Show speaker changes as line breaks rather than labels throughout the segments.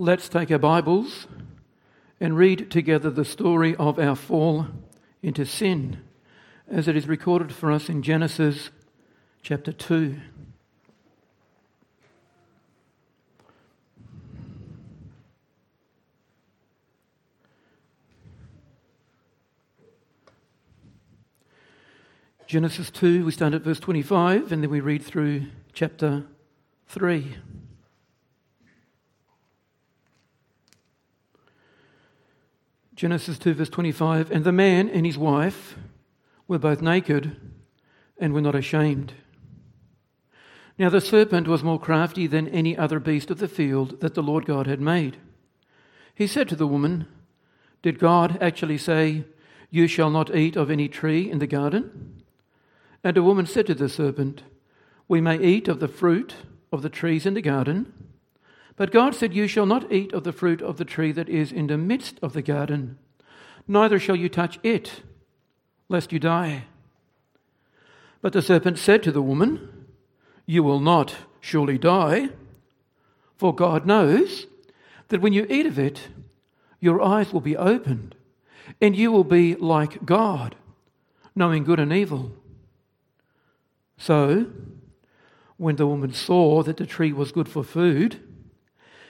Let's take our Bibles and read together the story of our fall into sin as it is recorded for us in Genesis chapter 2. Genesis 2, we start at verse 25 and then we read through chapter 3. Genesis 2, verse 25 And the man and his wife were both naked and were not ashamed. Now the serpent was more crafty than any other beast of the field that the Lord God had made. He said to the woman, Did God actually say, You shall not eat of any tree in the garden? And the woman said to the serpent, We may eat of the fruit of the trees in the garden. But God said, You shall not eat of the fruit of the tree that is in the midst of the garden, neither shall you touch it, lest you die. But the serpent said to the woman, You will not surely die, for God knows that when you eat of it, your eyes will be opened, and you will be like God, knowing good and evil. So, when the woman saw that the tree was good for food,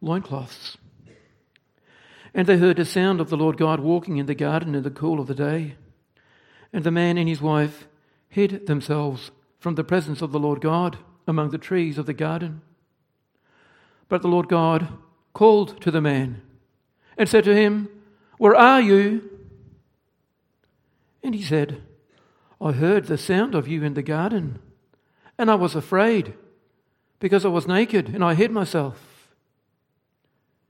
loincloths. And they heard the sound of the Lord God walking in the garden in the cool of the day. And the man and his wife hid themselves from the presence of the Lord God among the trees of the garden. But the Lord God called to the man and said to him, Where are you? And he said, I heard the sound of you in the garden and I was afraid because I was naked and I hid myself.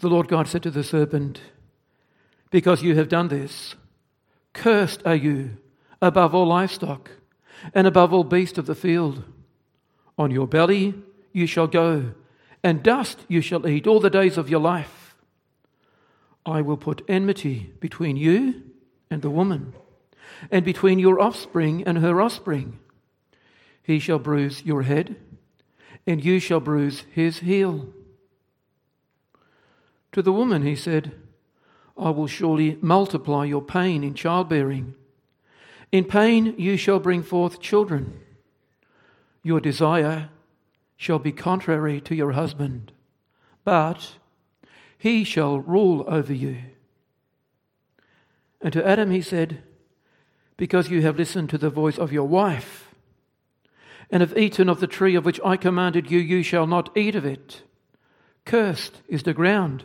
The Lord God said to the serpent, Because you have done this, cursed are you above all livestock and above all beasts of the field. On your belly you shall go, and dust you shall eat all the days of your life. I will put enmity between you and the woman, and between your offspring and her offspring. He shall bruise your head, and you shall bruise his heel. To the woman he said, I will surely multiply your pain in childbearing. In pain you shall bring forth children. Your desire shall be contrary to your husband, but he shall rule over you. And to Adam he said, Because you have listened to the voice of your wife, and have eaten of the tree of which I commanded you, you shall not eat of it. Cursed is the ground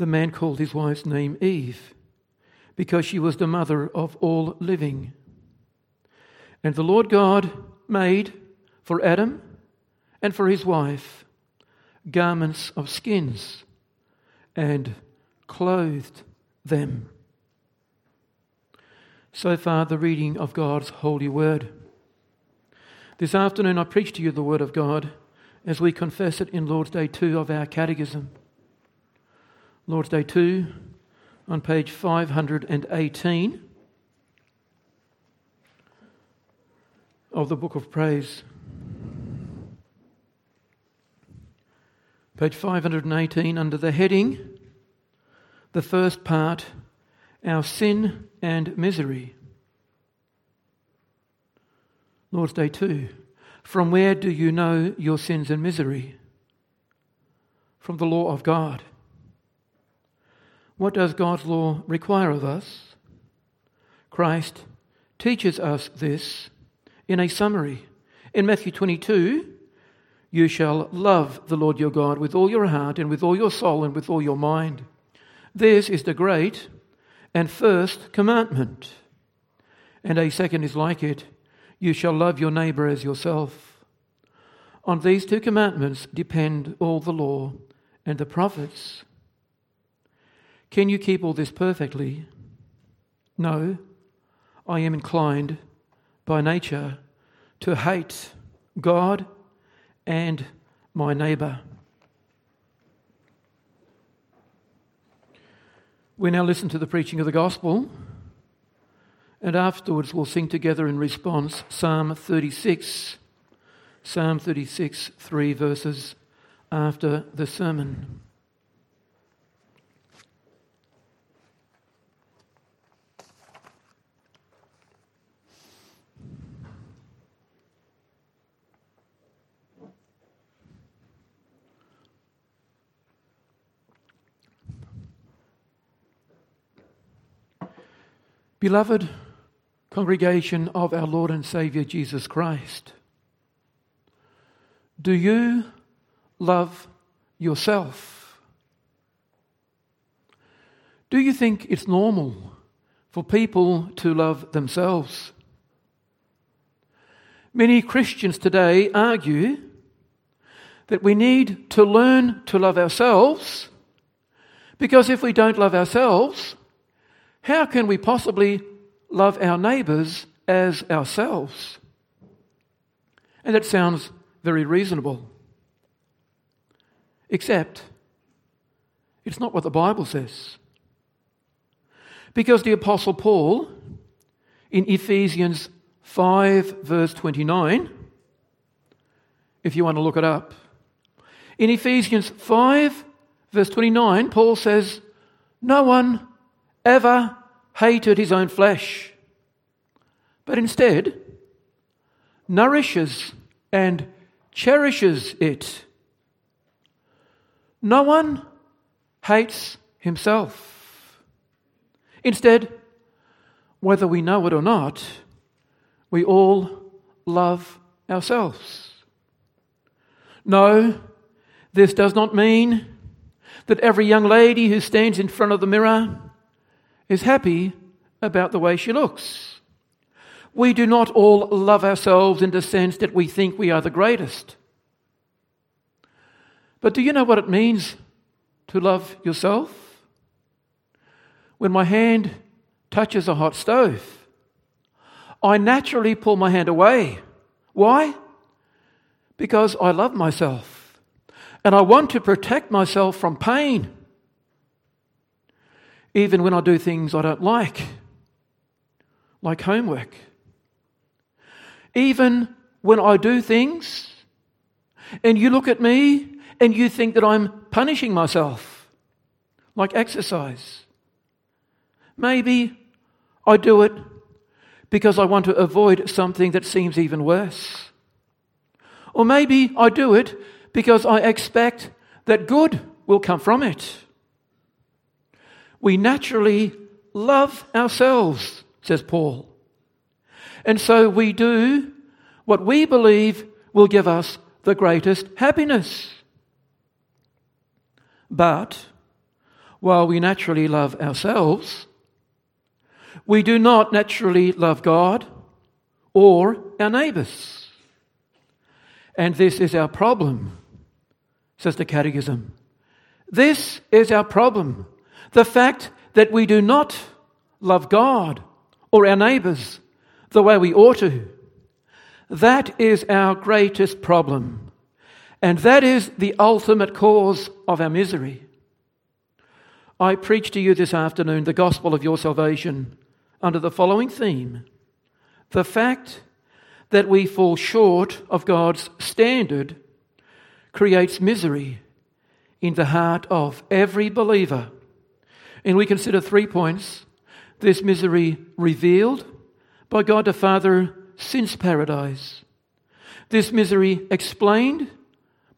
The man called his wife's name Eve, because she was the mother of all living. And the Lord God made for Adam and for his wife garments of skins and clothed them. So far, the reading of God's holy word. This afternoon, I preach to you the word of God as we confess it in Lord's Day 2 of our Catechism. Lord's Day 2 on page 518 of the Book of Praise. Page 518 under the heading, the first part, Our Sin and Misery. Lord's Day 2. From where do you know your sins and misery? From the law of God. What does God's law require of us? Christ teaches us this in a summary. In Matthew 22, you shall love the Lord your God with all your heart and with all your soul and with all your mind. This is the great and first commandment. And a second is like it you shall love your neighbor as yourself. On these two commandments depend all the law and the prophets. Can you keep all this perfectly? No, I am inclined by nature to hate God and my neighbor. We now listen to the preaching of the gospel. And afterwards, we'll sing together in response Psalm 36, Psalm 36, three verses after the sermon. Beloved, congregation of our Lord and Saviour Jesus Christ, do you love yourself? Do you think it's normal for people to love themselves? Many Christians today argue that we need to learn to love ourselves because if we don't love ourselves, how can we possibly love our neighbours as ourselves. And that sounds very reasonable. Except, it's not what the Bible says. Because the Apostle Paul, in Ephesians 5, verse 29, if you want to look it up, in Ephesians 5, verse 29, Paul says, No one ever hated his own flesh, but instead nourishes and cherishes it. No one hates himself. Instead, whether we know it or not, we all love ourselves. No, this does not mean that every young lady who stands in front of the mirror is happy about the way she looks. We do not all love ourselves in the sense that we think we are the greatest. But do you know what it means to love yourself? When my hand touches a hot stove, I naturally pull my hand away. Why? Because I love myself and I want to protect myself from pain even when I do things I don't like, like homework. Even when I do things and you look at me and you think that I'm punishing myself, like exercise. Maybe I do it because I want to avoid something that seems even worse. Or maybe I do it because I expect that good will come from it we naturally love ourselves, says Paul. And so we do what we believe will give us the greatest happiness. But while we naturally love ourselves, we do not naturally love God or our neighbours. And this is our problem, says the Catechism. This is our problem. The fact that we do not love God or our neighbours the way we ought to. That is our greatest problem. And that is the ultimate cause of our misery. I preach to you this afternoon the gospel of your salvation under the following theme the fact that we fall short of God's standard creates misery in the heart of every believer. And we consider three points this misery revealed by God the Father since paradise, this misery explained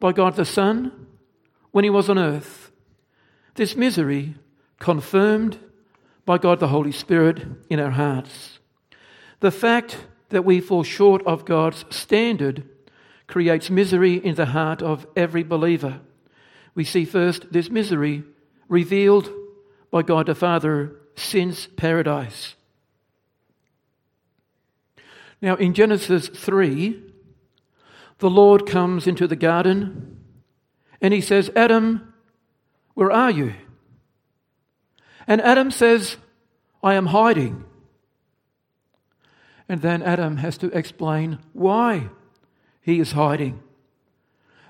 by God the Son when he was on earth, this misery confirmed by God the Holy Spirit in our hearts. The fact that we fall short of God's standard creates misery in the heart of every believer. We see first this misery revealed by God the Father since paradise. Now, in Genesis 3, the Lord comes into the garden and he says, Adam, where are you? And Adam says, I am hiding. And then Adam has to explain why he is hiding.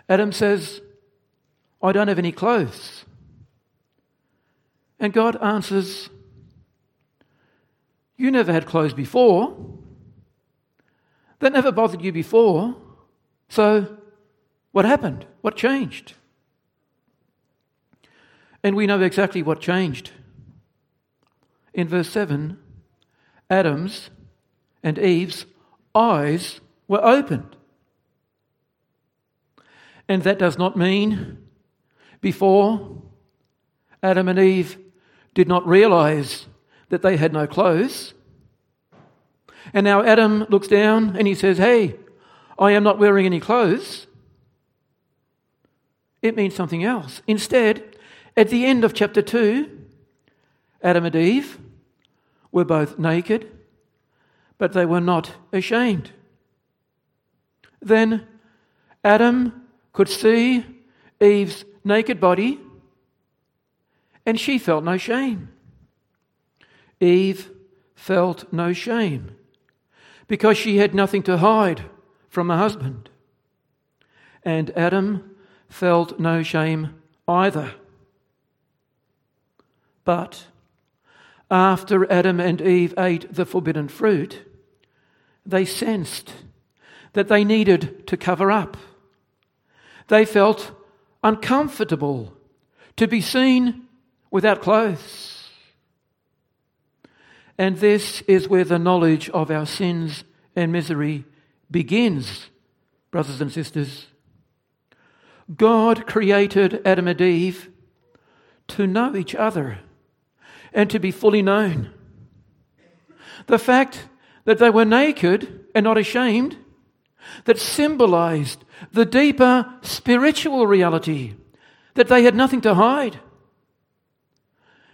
Adam says, I don't have any clothes. And God answers, You never had clothes before. That never bothered you before. So, what happened? What changed? And we know exactly what changed. In verse 7, Adam's and Eve's eyes were opened. And that does not mean before Adam and Eve did not realize that they had no clothes. And now Adam looks down and he says, Hey, I am not wearing any clothes. It means something else. Instead, at the end of chapter 2, Adam and Eve were both naked, but they were not ashamed. Then Adam could see Eve's naked body, and she felt no shame. Eve felt no shame because she had nothing to hide from her husband. And Adam felt no shame either. But after Adam and Eve ate the forbidden fruit, they sensed that they needed to cover up. They felt uncomfortable to be seen without clothes. And this is where the knowledge of our sins and misery begins, brothers and sisters. God created Adam and Eve to know each other and to be fully known. The fact that they were naked and not ashamed, that symbolized the deeper spiritual reality that they had nothing to hide.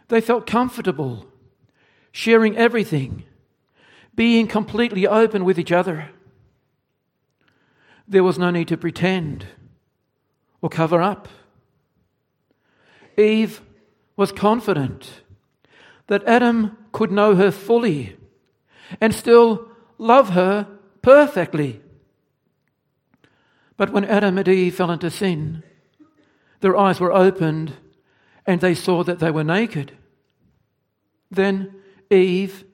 They felt comfortable sharing everything, being completely open with each other. There was no need to pretend or cover up. Eve was confident that Adam could know her fully and still love her perfectly. But when Adam and Eve fell into sin, their eyes were opened and they saw that they were naked. Then Eve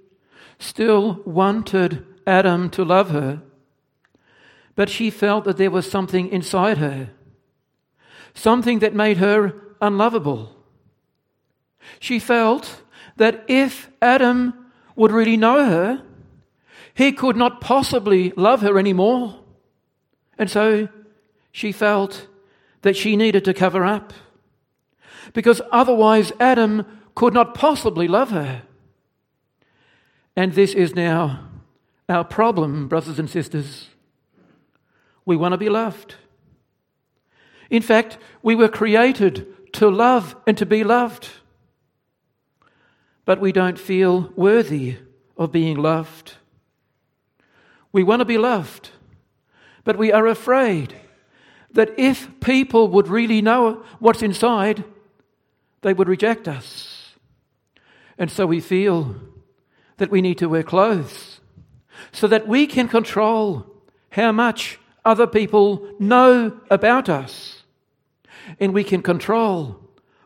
still wanted Adam to love her, but she felt that there was something inside her, something that made her unlovable. She felt that if Adam would really know her, he could not possibly love her anymore. And so she felt that she needed to cover up. Because otherwise, Adam could not possibly love her. And this is now our problem, brothers and sisters. We want to be loved. In fact, we were created to love and to be loved but we don't feel worthy of being loved. We want to be loved, but we are afraid that if people would really know what's inside, they would reject us. And so we feel that we need to wear clothes so that we can control how much other people know about us. And we can control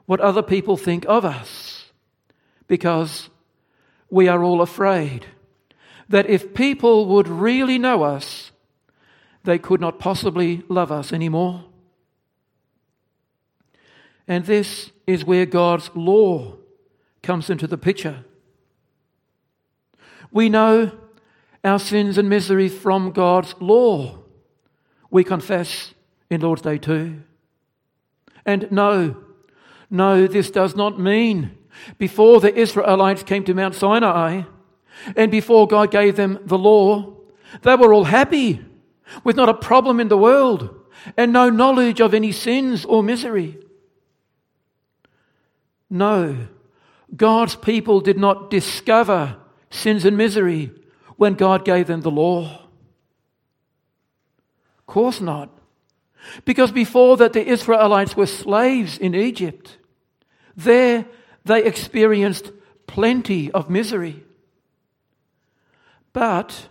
what other people think of us because we are all afraid that if people would really know us, they could not possibly love us anymore. And this is where God's law comes into the picture. We know our sins and misery from God's law. We confess in Lord's Day 2. And no, no, this does not mean before the Israelites came to Mount Sinai and before God gave them the law, they were all happy with not a problem in the world and no knowledge of any sins or misery. No, God's people did not discover sins and misery when God gave them the law. Of course not. Because before that, the Israelites were slaves in Egypt. There, they experienced plenty of misery. But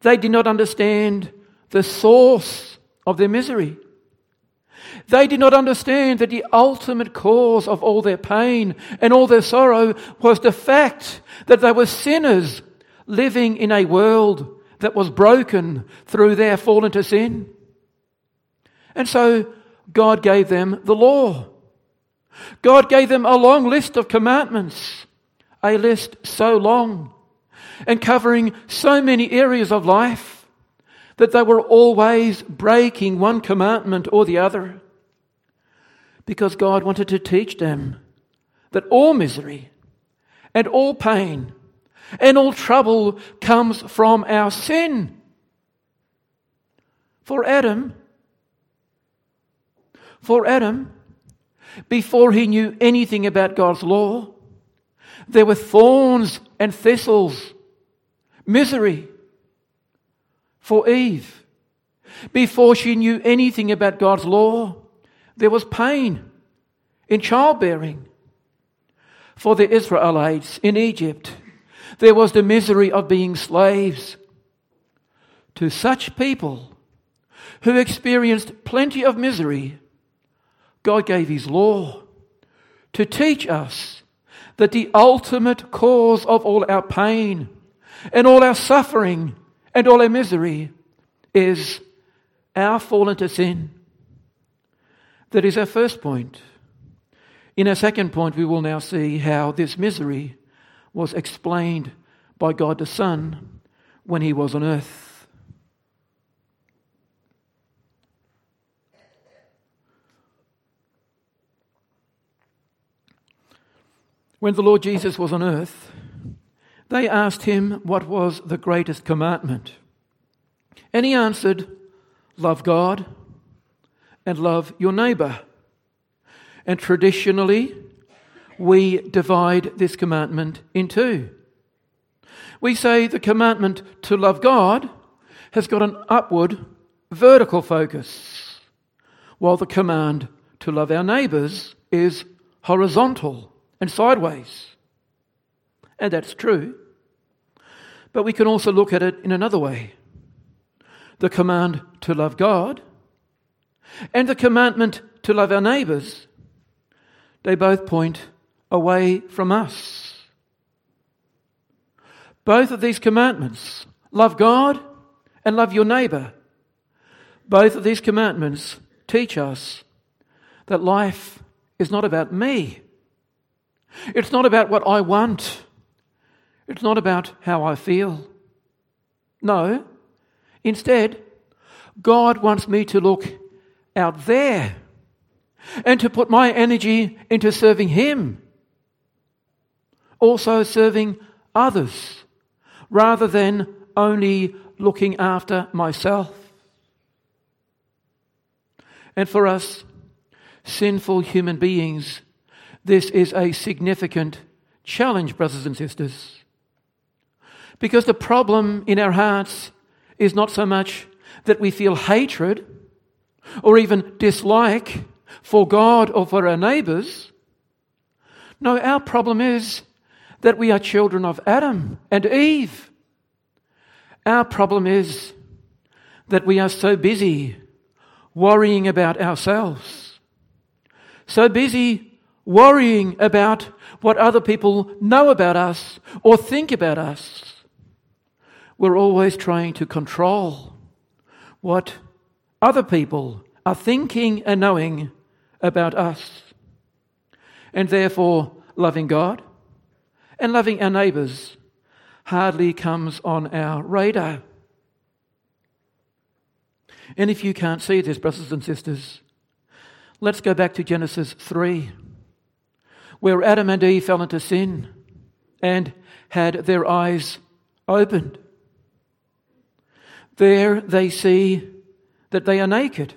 they did not understand the source of their misery. They did not understand that the ultimate cause of all their pain and all their sorrow was the fact that they were sinners living in a world that was broken through their fall into sin. And so God gave them the law. God gave them a long list of commandments, a list so long and covering so many areas of life that they were always breaking one commandment or the other. Because God wanted to teach them that all misery and all pain and all trouble comes from our sin. For Adam, for Adam, before he knew anything about God's law, there were thorns and thistles misery for Eve. Before she knew anything about God's law, there was pain in childbearing. For the Israelites in Egypt, there was the misery of being slaves. To such people who experienced plenty of misery, God gave His law to teach us that the ultimate cause of all our pain and all our suffering and all our misery is our fall into sin. That is our first point. In our second point, we will now see how this misery was explained by God the Son when he was on earth. When the Lord Jesus was on earth, they asked him what was the greatest commandment. And he answered, Love God and love your neighbor. And traditionally, we divide this commandment in two. We say the commandment to love God has got an upward, vertical focus, while the command to love our neighbors is horizontal and sideways. And that's true. But we can also look at it in another way the command to love God and the commandment to love our neighbours, they both point away from us. Both of these commandments, love God and love your neighbour, both of these commandments teach us that life is not about me. It's not about what I want. It's not about how I feel. No. Instead, God wants me to look out there and to put my energy into serving Him. Also, serving others rather than only looking after myself. And for us, sinful human beings, this is a significant challenge, brothers and sisters. Because the problem in our hearts is not so much that we feel hatred or even dislike for God or for our neighbours. No, our problem is that we are children of Adam and Eve. Our problem is that we are so busy worrying about ourselves, so busy worrying about what other people know about us or think about us. We're always trying to control what other people are thinking and knowing about us. And therefore, loving God and loving our neighbours hardly comes on our radar. And if you can't see this, brothers and sisters, let's go back to Genesis 3, where Adam and Eve fell into sin and had their eyes opened. There they see that they are naked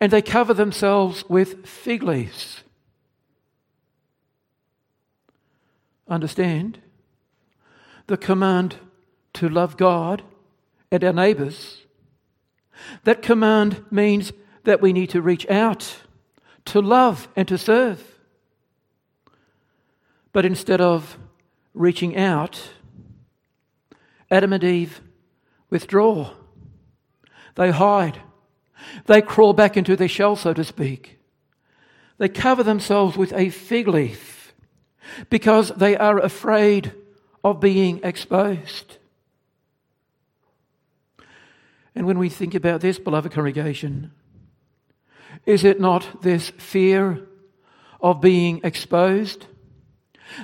and they cover themselves with fig leaves. Understand the command to love God and our neighbours that command means that we need to reach out, to love, and to serve. But instead of reaching out, Adam and Eve withdraw. They hide. They crawl back into their shell, so to speak. They cover themselves with a fig leaf because they are afraid of being exposed. And when we think about this, beloved congregation, is it not this fear of being exposed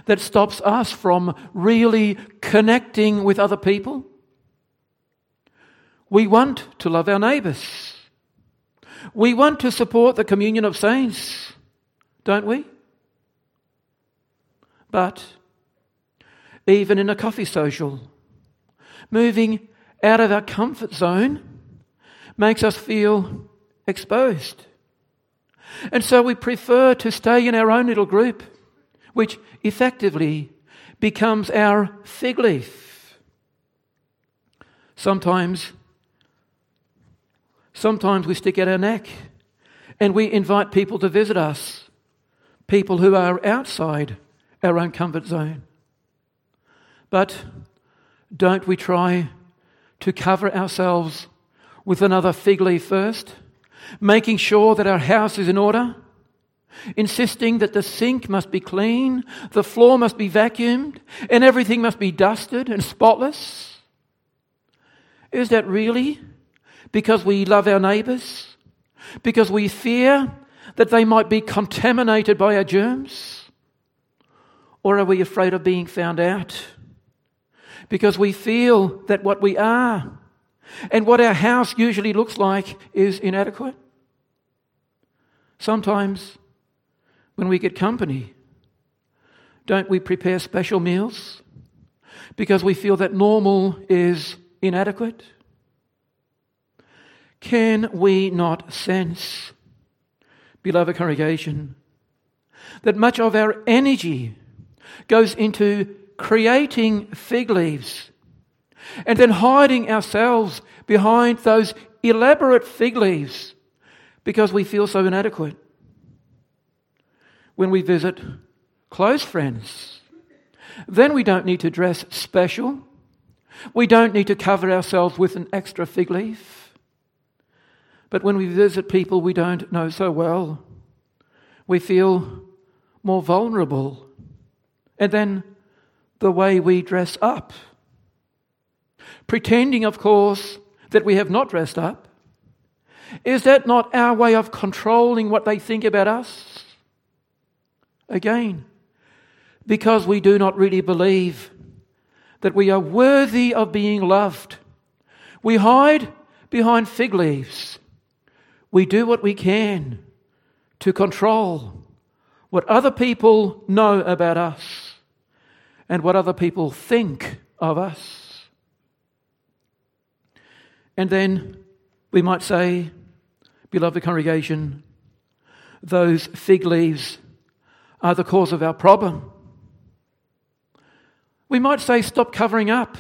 that stops us from really connecting with other people? We want to love our neighbours. We want to support the communion of saints, don't we? But even in a coffee social, moving out of our comfort zone makes us feel exposed. And so we prefer to stay in our own little group, which effectively becomes our fig leaf. Sometimes, sometimes we stick out our neck and we invite people to visit us, people who are outside our own comfort zone. But don't we try to cover ourselves with another fig leaf first, making sure that our house is in order, insisting that the sink must be clean, the floor must be vacuumed, and everything must be dusted and spotless? Is that really because we love our neighbours? Because we fear that they might be contaminated by our germs? Or are we afraid of being found out? Because we feel that what we are and what our house usually looks like is inadequate. Sometimes, when we get company, don't we prepare special meals because we feel that normal is inadequate? Can we not sense, beloved congregation, that much of our energy goes into creating fig leaves and then hiding ourselves behind those elaborate fig leaves because we feel so inadequate. When we visit close friends, then we don't need to dress special. We don't need to cover ourselves with an extra fig leaf. But when we visit people we don't know so well, we feel more vulnerable. And then the way we dress up pretending, of course, that we have not dressed up? Is that not our way of controlling what they think about us? Again, because we do not really believe that we are worthy of being loved, we hide behind fig leaves. We do what we can to control what other people know about us and what other people think of us. And then we might say, beloved congregation, those fig leaves are the cause of our problem. We might say, stop covering up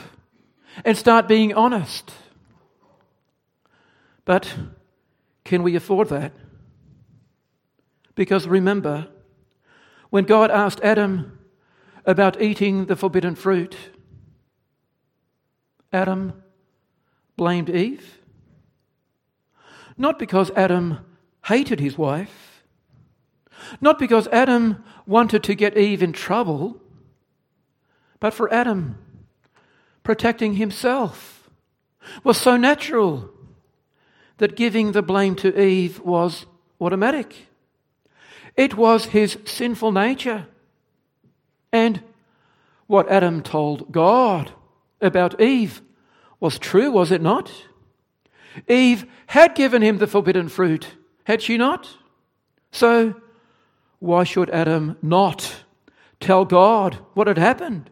and start being honest. But can we afford that? Because remember, when God asked Adam about eating the forbidden fruit, Adam blamed Eve? Not because Adam hated his wife, not because Adam wanted to get Eve in trouble, but for Adam, protecting himself was so natural that giving the blame to Eve was automatic. It was his sinful nature. And what Adam told God about Eve was true, was it not? Eve had given him the forbidden fruit, had she not? So, why should Adam not tell God what had happened?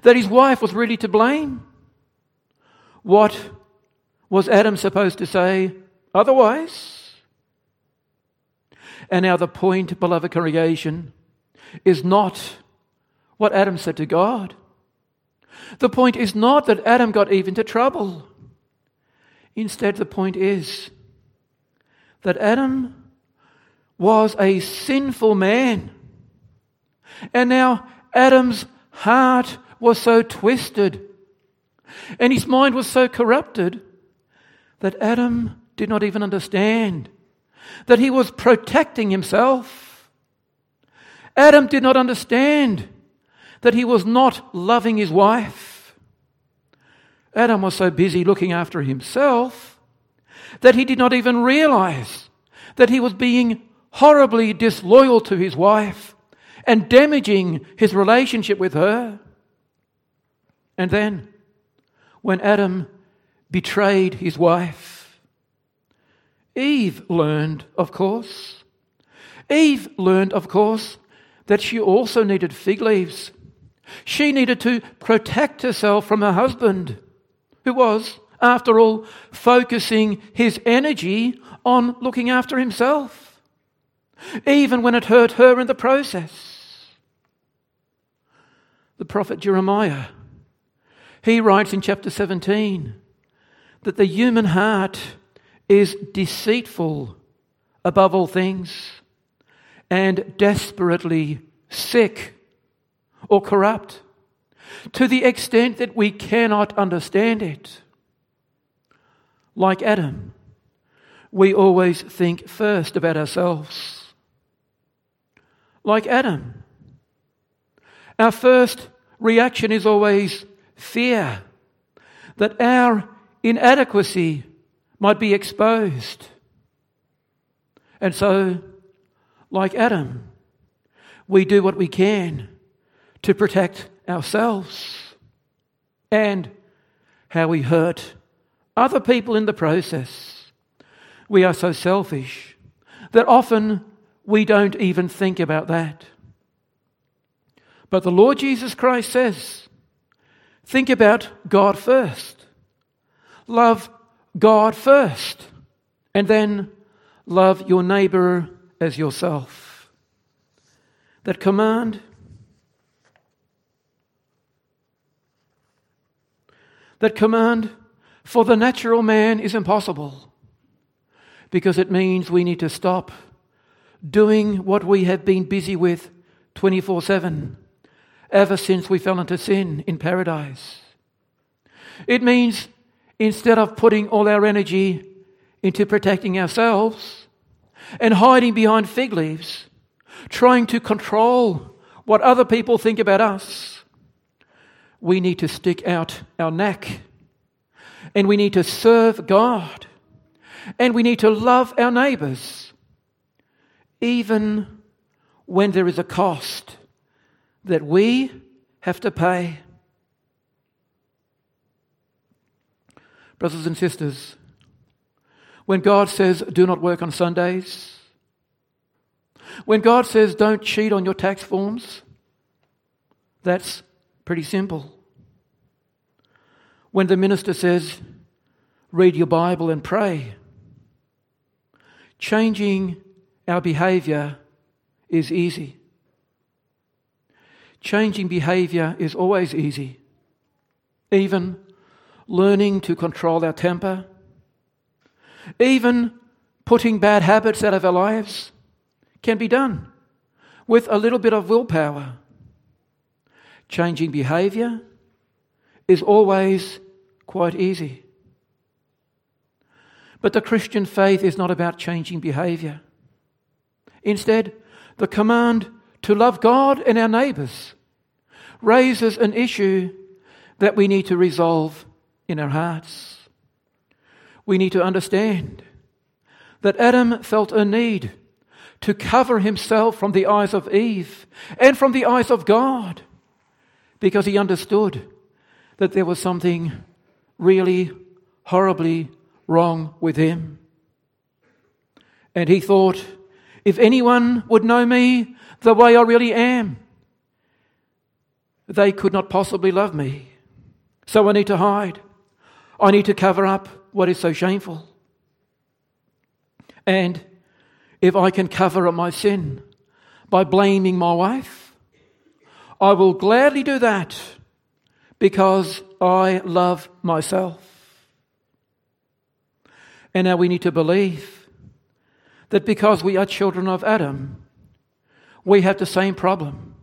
That his wife was really to blame? What was Adam supposed to say otherwise? And now, the point, beloved congregation, is not what Adam said to God. The point is not that Adam got Eve into trouble. Instead, the point is that Adam was a sinful man. And now Adam's heart was so twisted and his mind was so corrupted that Adam did not even understand that he was protecting himself. Adam did not understand that he was not loving his wife. Adam was so busy looking after himself that he did not even realize that he was being horribly disloyal to his wife and damaging his relationship with her. And then, when Adam betrayed his wife, Eve learned, of course. Eve learned, of course, that she also needed fig leaves she needed to protect herself from her husband, who was, after all, focusing his energy on looking after himself, even when it hurt her in the process. The prophet Jeremiah, he writes in chapter 17 that the human heart is deceitful above all things and desperately sick or corrupt to the extent that we cannot understand it. Like Adam, we always think first about ourselves. Like Adam, our first reaction is always fear that our inadequacy might be exposed. And so, like Adam, we do what we can to protect ourselves and how we hurt other people in the process. We are so selfish that often we don't even think about that. But the Lord Jesus Christ says, think about God first. Love God first. And then love your neighbor as yourself. That command that command for the natural man is impossible because it means we need to stop doing what we have been busy with 24 7 ever since we fell into sin in paradise. It means instead of putting all our energy into protecting ourselves and hiding behind fig leaves, trying to control what other people think about us, we need to stick out our neck and we need to serve God and we need to love our neighbours, even when there is a cost that we have to pay. Brothers and sisters, when God says, do not work on Sundays, when God says, don't cheat on your tax forms, that's pretty simple when the minister says, read your Bible and pray. Changing our behavior is easy. Changing behavior is always easy. Even learning to control our temper, even putting bad habits out of our lives can be done with a little bit of willpower. Changing behavior is always quite easy. But the Christian faith is not about changing behavior. Instead, the command to love God and our neighbours raises an issue that we need to resolve in our hearts. We need to understand that Adam felt a need to cover himself from the eyes of Eve and from the eyes of God because he understood that there was something really horribly wrong with him. And he thought, if anyone would know me the way I really am, they could not possibly love me. So I need to hide. I need to cover up what is so shameful. And if I can cover up my sin by blaming my wife, I will gladly do that because I love myself. And now we need to believe that because we are children of Adam, we have the same problem.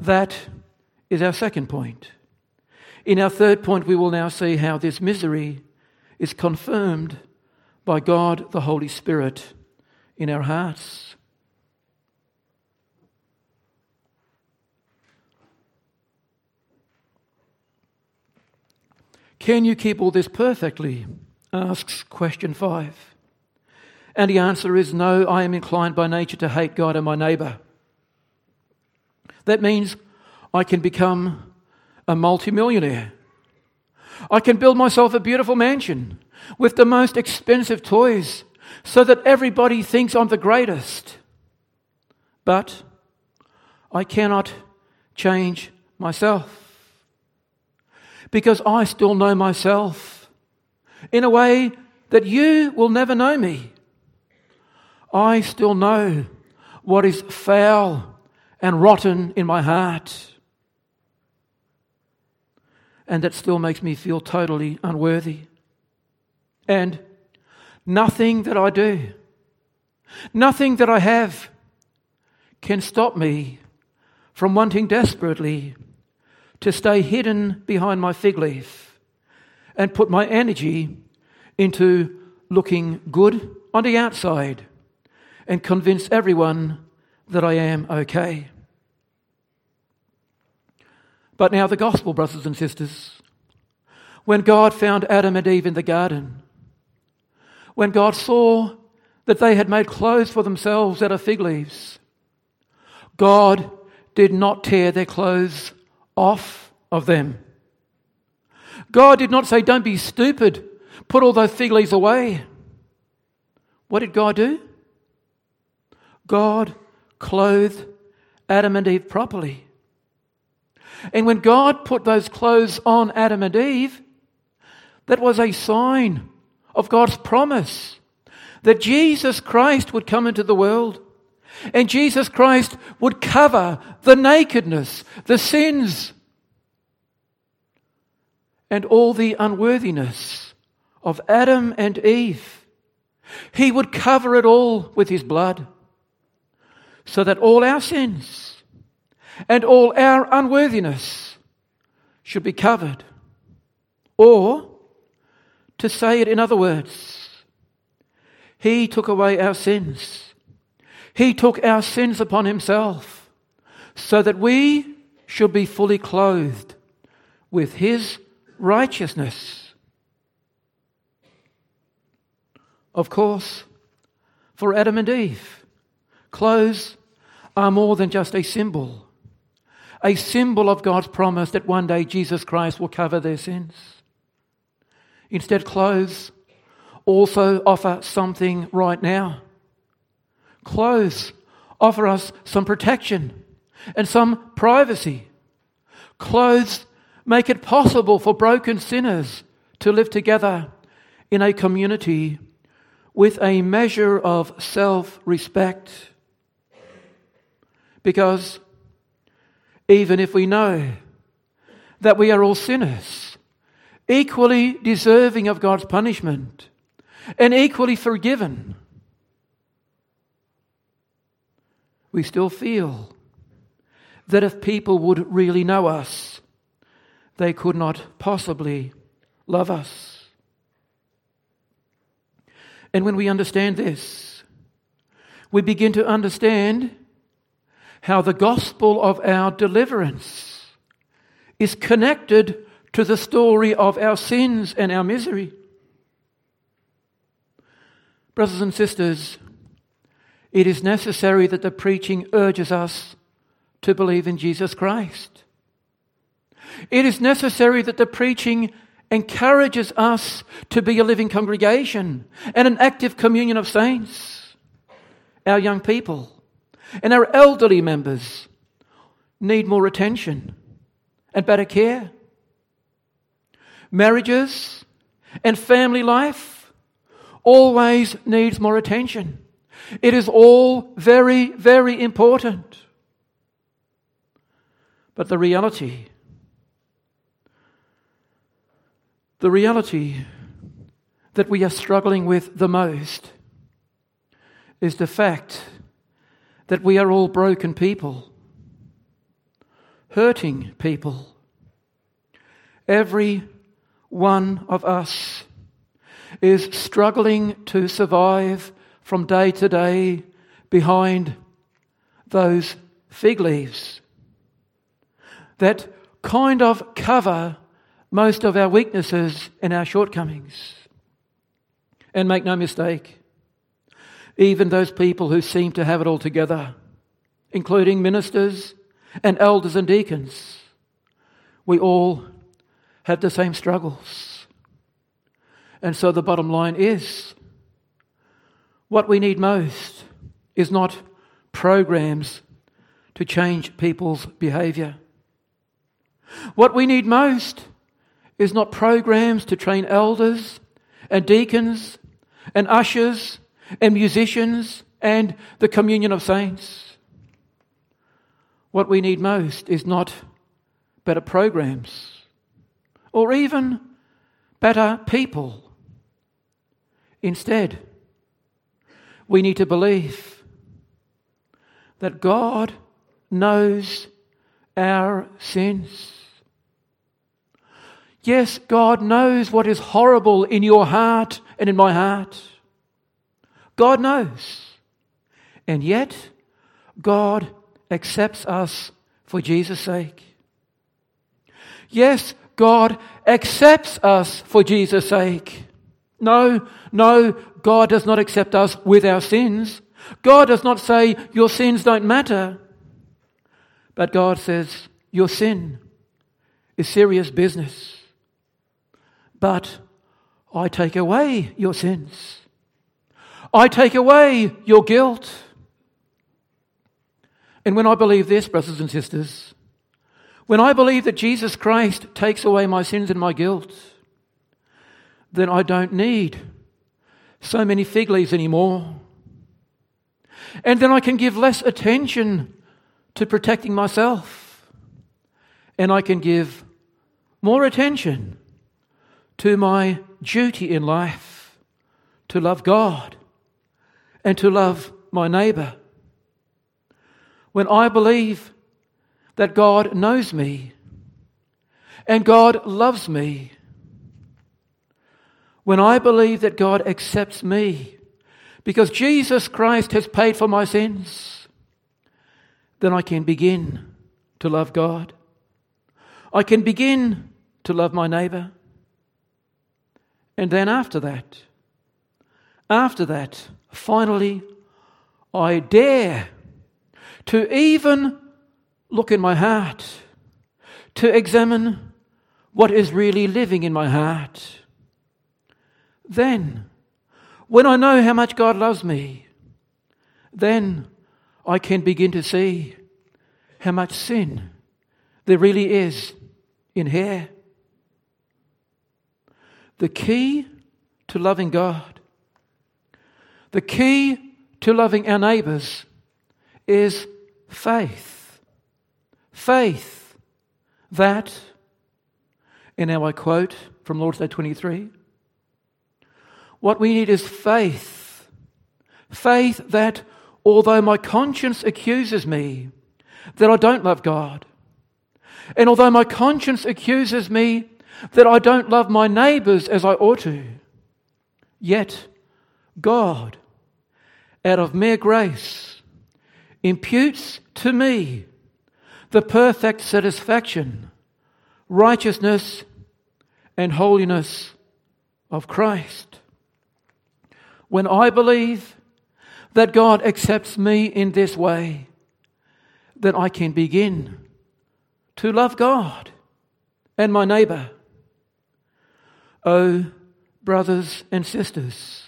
That is our second point. In our third point, we will now see how this misery is confirmed by God the Holy Spirit in our hearts. Can you keep all this perfectly? asks question five. And the answer is no, I am inclined by nature to hate God and my neighbour. That means I can become a multimillionaire. I can build myself a beautiful mansion with the most expensive toys so that everybody thinks I'm the greatest. But I cannot change myself because I still know myself in a way that you will never know me. I still know what is foul and rotten in my heart. And that still makes me feel totally unworthy. And nothing that I do, nothing that I have, can stop me from wanting desperately to stay hidden behind my fig leaf and put my energy into looking good on the outside and convince everyone that I am okay. But now, the gospel, brothers and sisters. When God found Adam and Eve in the garden, when God saw that they had made clothes for themselves out of fig leaves, God did not tear their clothes off of them. God did not say, Don't be stupid, put all those fig leaves away. What did God do? God clothed Adam and Eve properly. And when God put those clothes on Adam and Eve, that was a sign of God's promise that Jesus Christ would come into the world and Jesus Christ would cover the nakedness, the sins, and all the unworthiness of Adam and Eve. He would cover it all with his blood so that all our sins and all our unworthiness should be covered. Or, to say it in other words, He took away our sins. He took our sins upon Himself so that we should be fully clothed with His righteousness. Of course, for Adam and Eve, clothes are more than just a symbol, a symbol of God's promise that one day Jesus Christ will cover their sins. Instead, clothes also offer something right now. Clothes offer us some protection and some privacy. Clothes make it possible for broken sinners to live together in a community with a measure of self respect. Because even if we know that we are all sinners, equally deserving of God's punishment, and equally forgiven, we still feel that if people would really know us, they could not possibly love us. And when we understand this, we begin to understand how the gospel of our deliverance is connected to the story of our sins and our misery. Brothers and sisters, it is necessary that the preaching urges us to believe in Jesus Christ. It is necessary that the preaching encourages us to be a living congregation and an active communion of saints. Our young people and our elderly members need more attention and better care. Marriages and family life always needs more attention. It is all very, very important. But the reality, the reality that we are struggling with the most is the fact that we are all broken people, hurting people. Every one of us is struggling to survive from day to day behind those fig leaves that kind of cover most of our weaknesses and our shortcomings. And make no mistake, even those people who seem to have it all together, including ministers and elders and deacons, we all have the same struggles. And so the bottom line is what we need most is not programs to change people's behavior. What we need most is not programs to train elders and deacons and ushers and musicians and the communion of saints. What we need most is not better programs or even better people. Instead, we need to believe that God knows our sins. Yes, God knows what is horrible in your heart and in my heart. God knows. And yet, God accepts us for Jesus' sake. Yes, God accepts us for Jesus' sake. No, no, God does not accept us with our sins. God does not say, Your sins don't matter. But God says, Your sin is serious business. But I take away your sins. I take away your guilt. And when I believe this, brothers and sisters, when I believe that Jesus Christ takes away my sins and my guilt, then I don't need so many fig leaves anymore. And then I can give less attention to protecting myself. And I can give more attention to my duty in life to love God and to love my neighbour. When I believe that God knows me and God loves me, when I believe that God accepts me because Jesus Christ has paid for my sins, then I can begin to love God. I can begin to love my neighbour. And then after that, after that, finally, I dare to even look in my heart, to examine what is really living in my heart. Then, when I know how much God loves me, then I can begin to see how much sin there really is in here. The key to loving God, the key to loving our neighbours is faith. Faith that, and now I quote from Lord's Day 23 what we need is faith. Faith that, although my conscience accuses me that I don't love God, and although my conscience accuses me that I don't love my neighbours as I ought to, yet God, out of mere grace, imputes to me the perfect satisfaction, righteousness, and holiness of Christ. When I believe that God accepts me in this way, then I can begin to love God and my neighbor. Oh, brothers and sisters,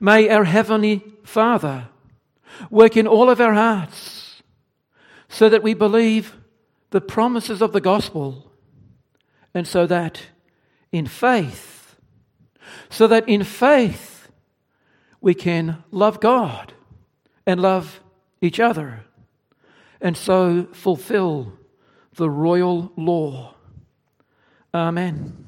may our Heavenly Father work in all of our hearts so that we believe the promises of the gospel and so that in faith, so that in faith we can love God and love each other and so fulfill the royal law. Amen.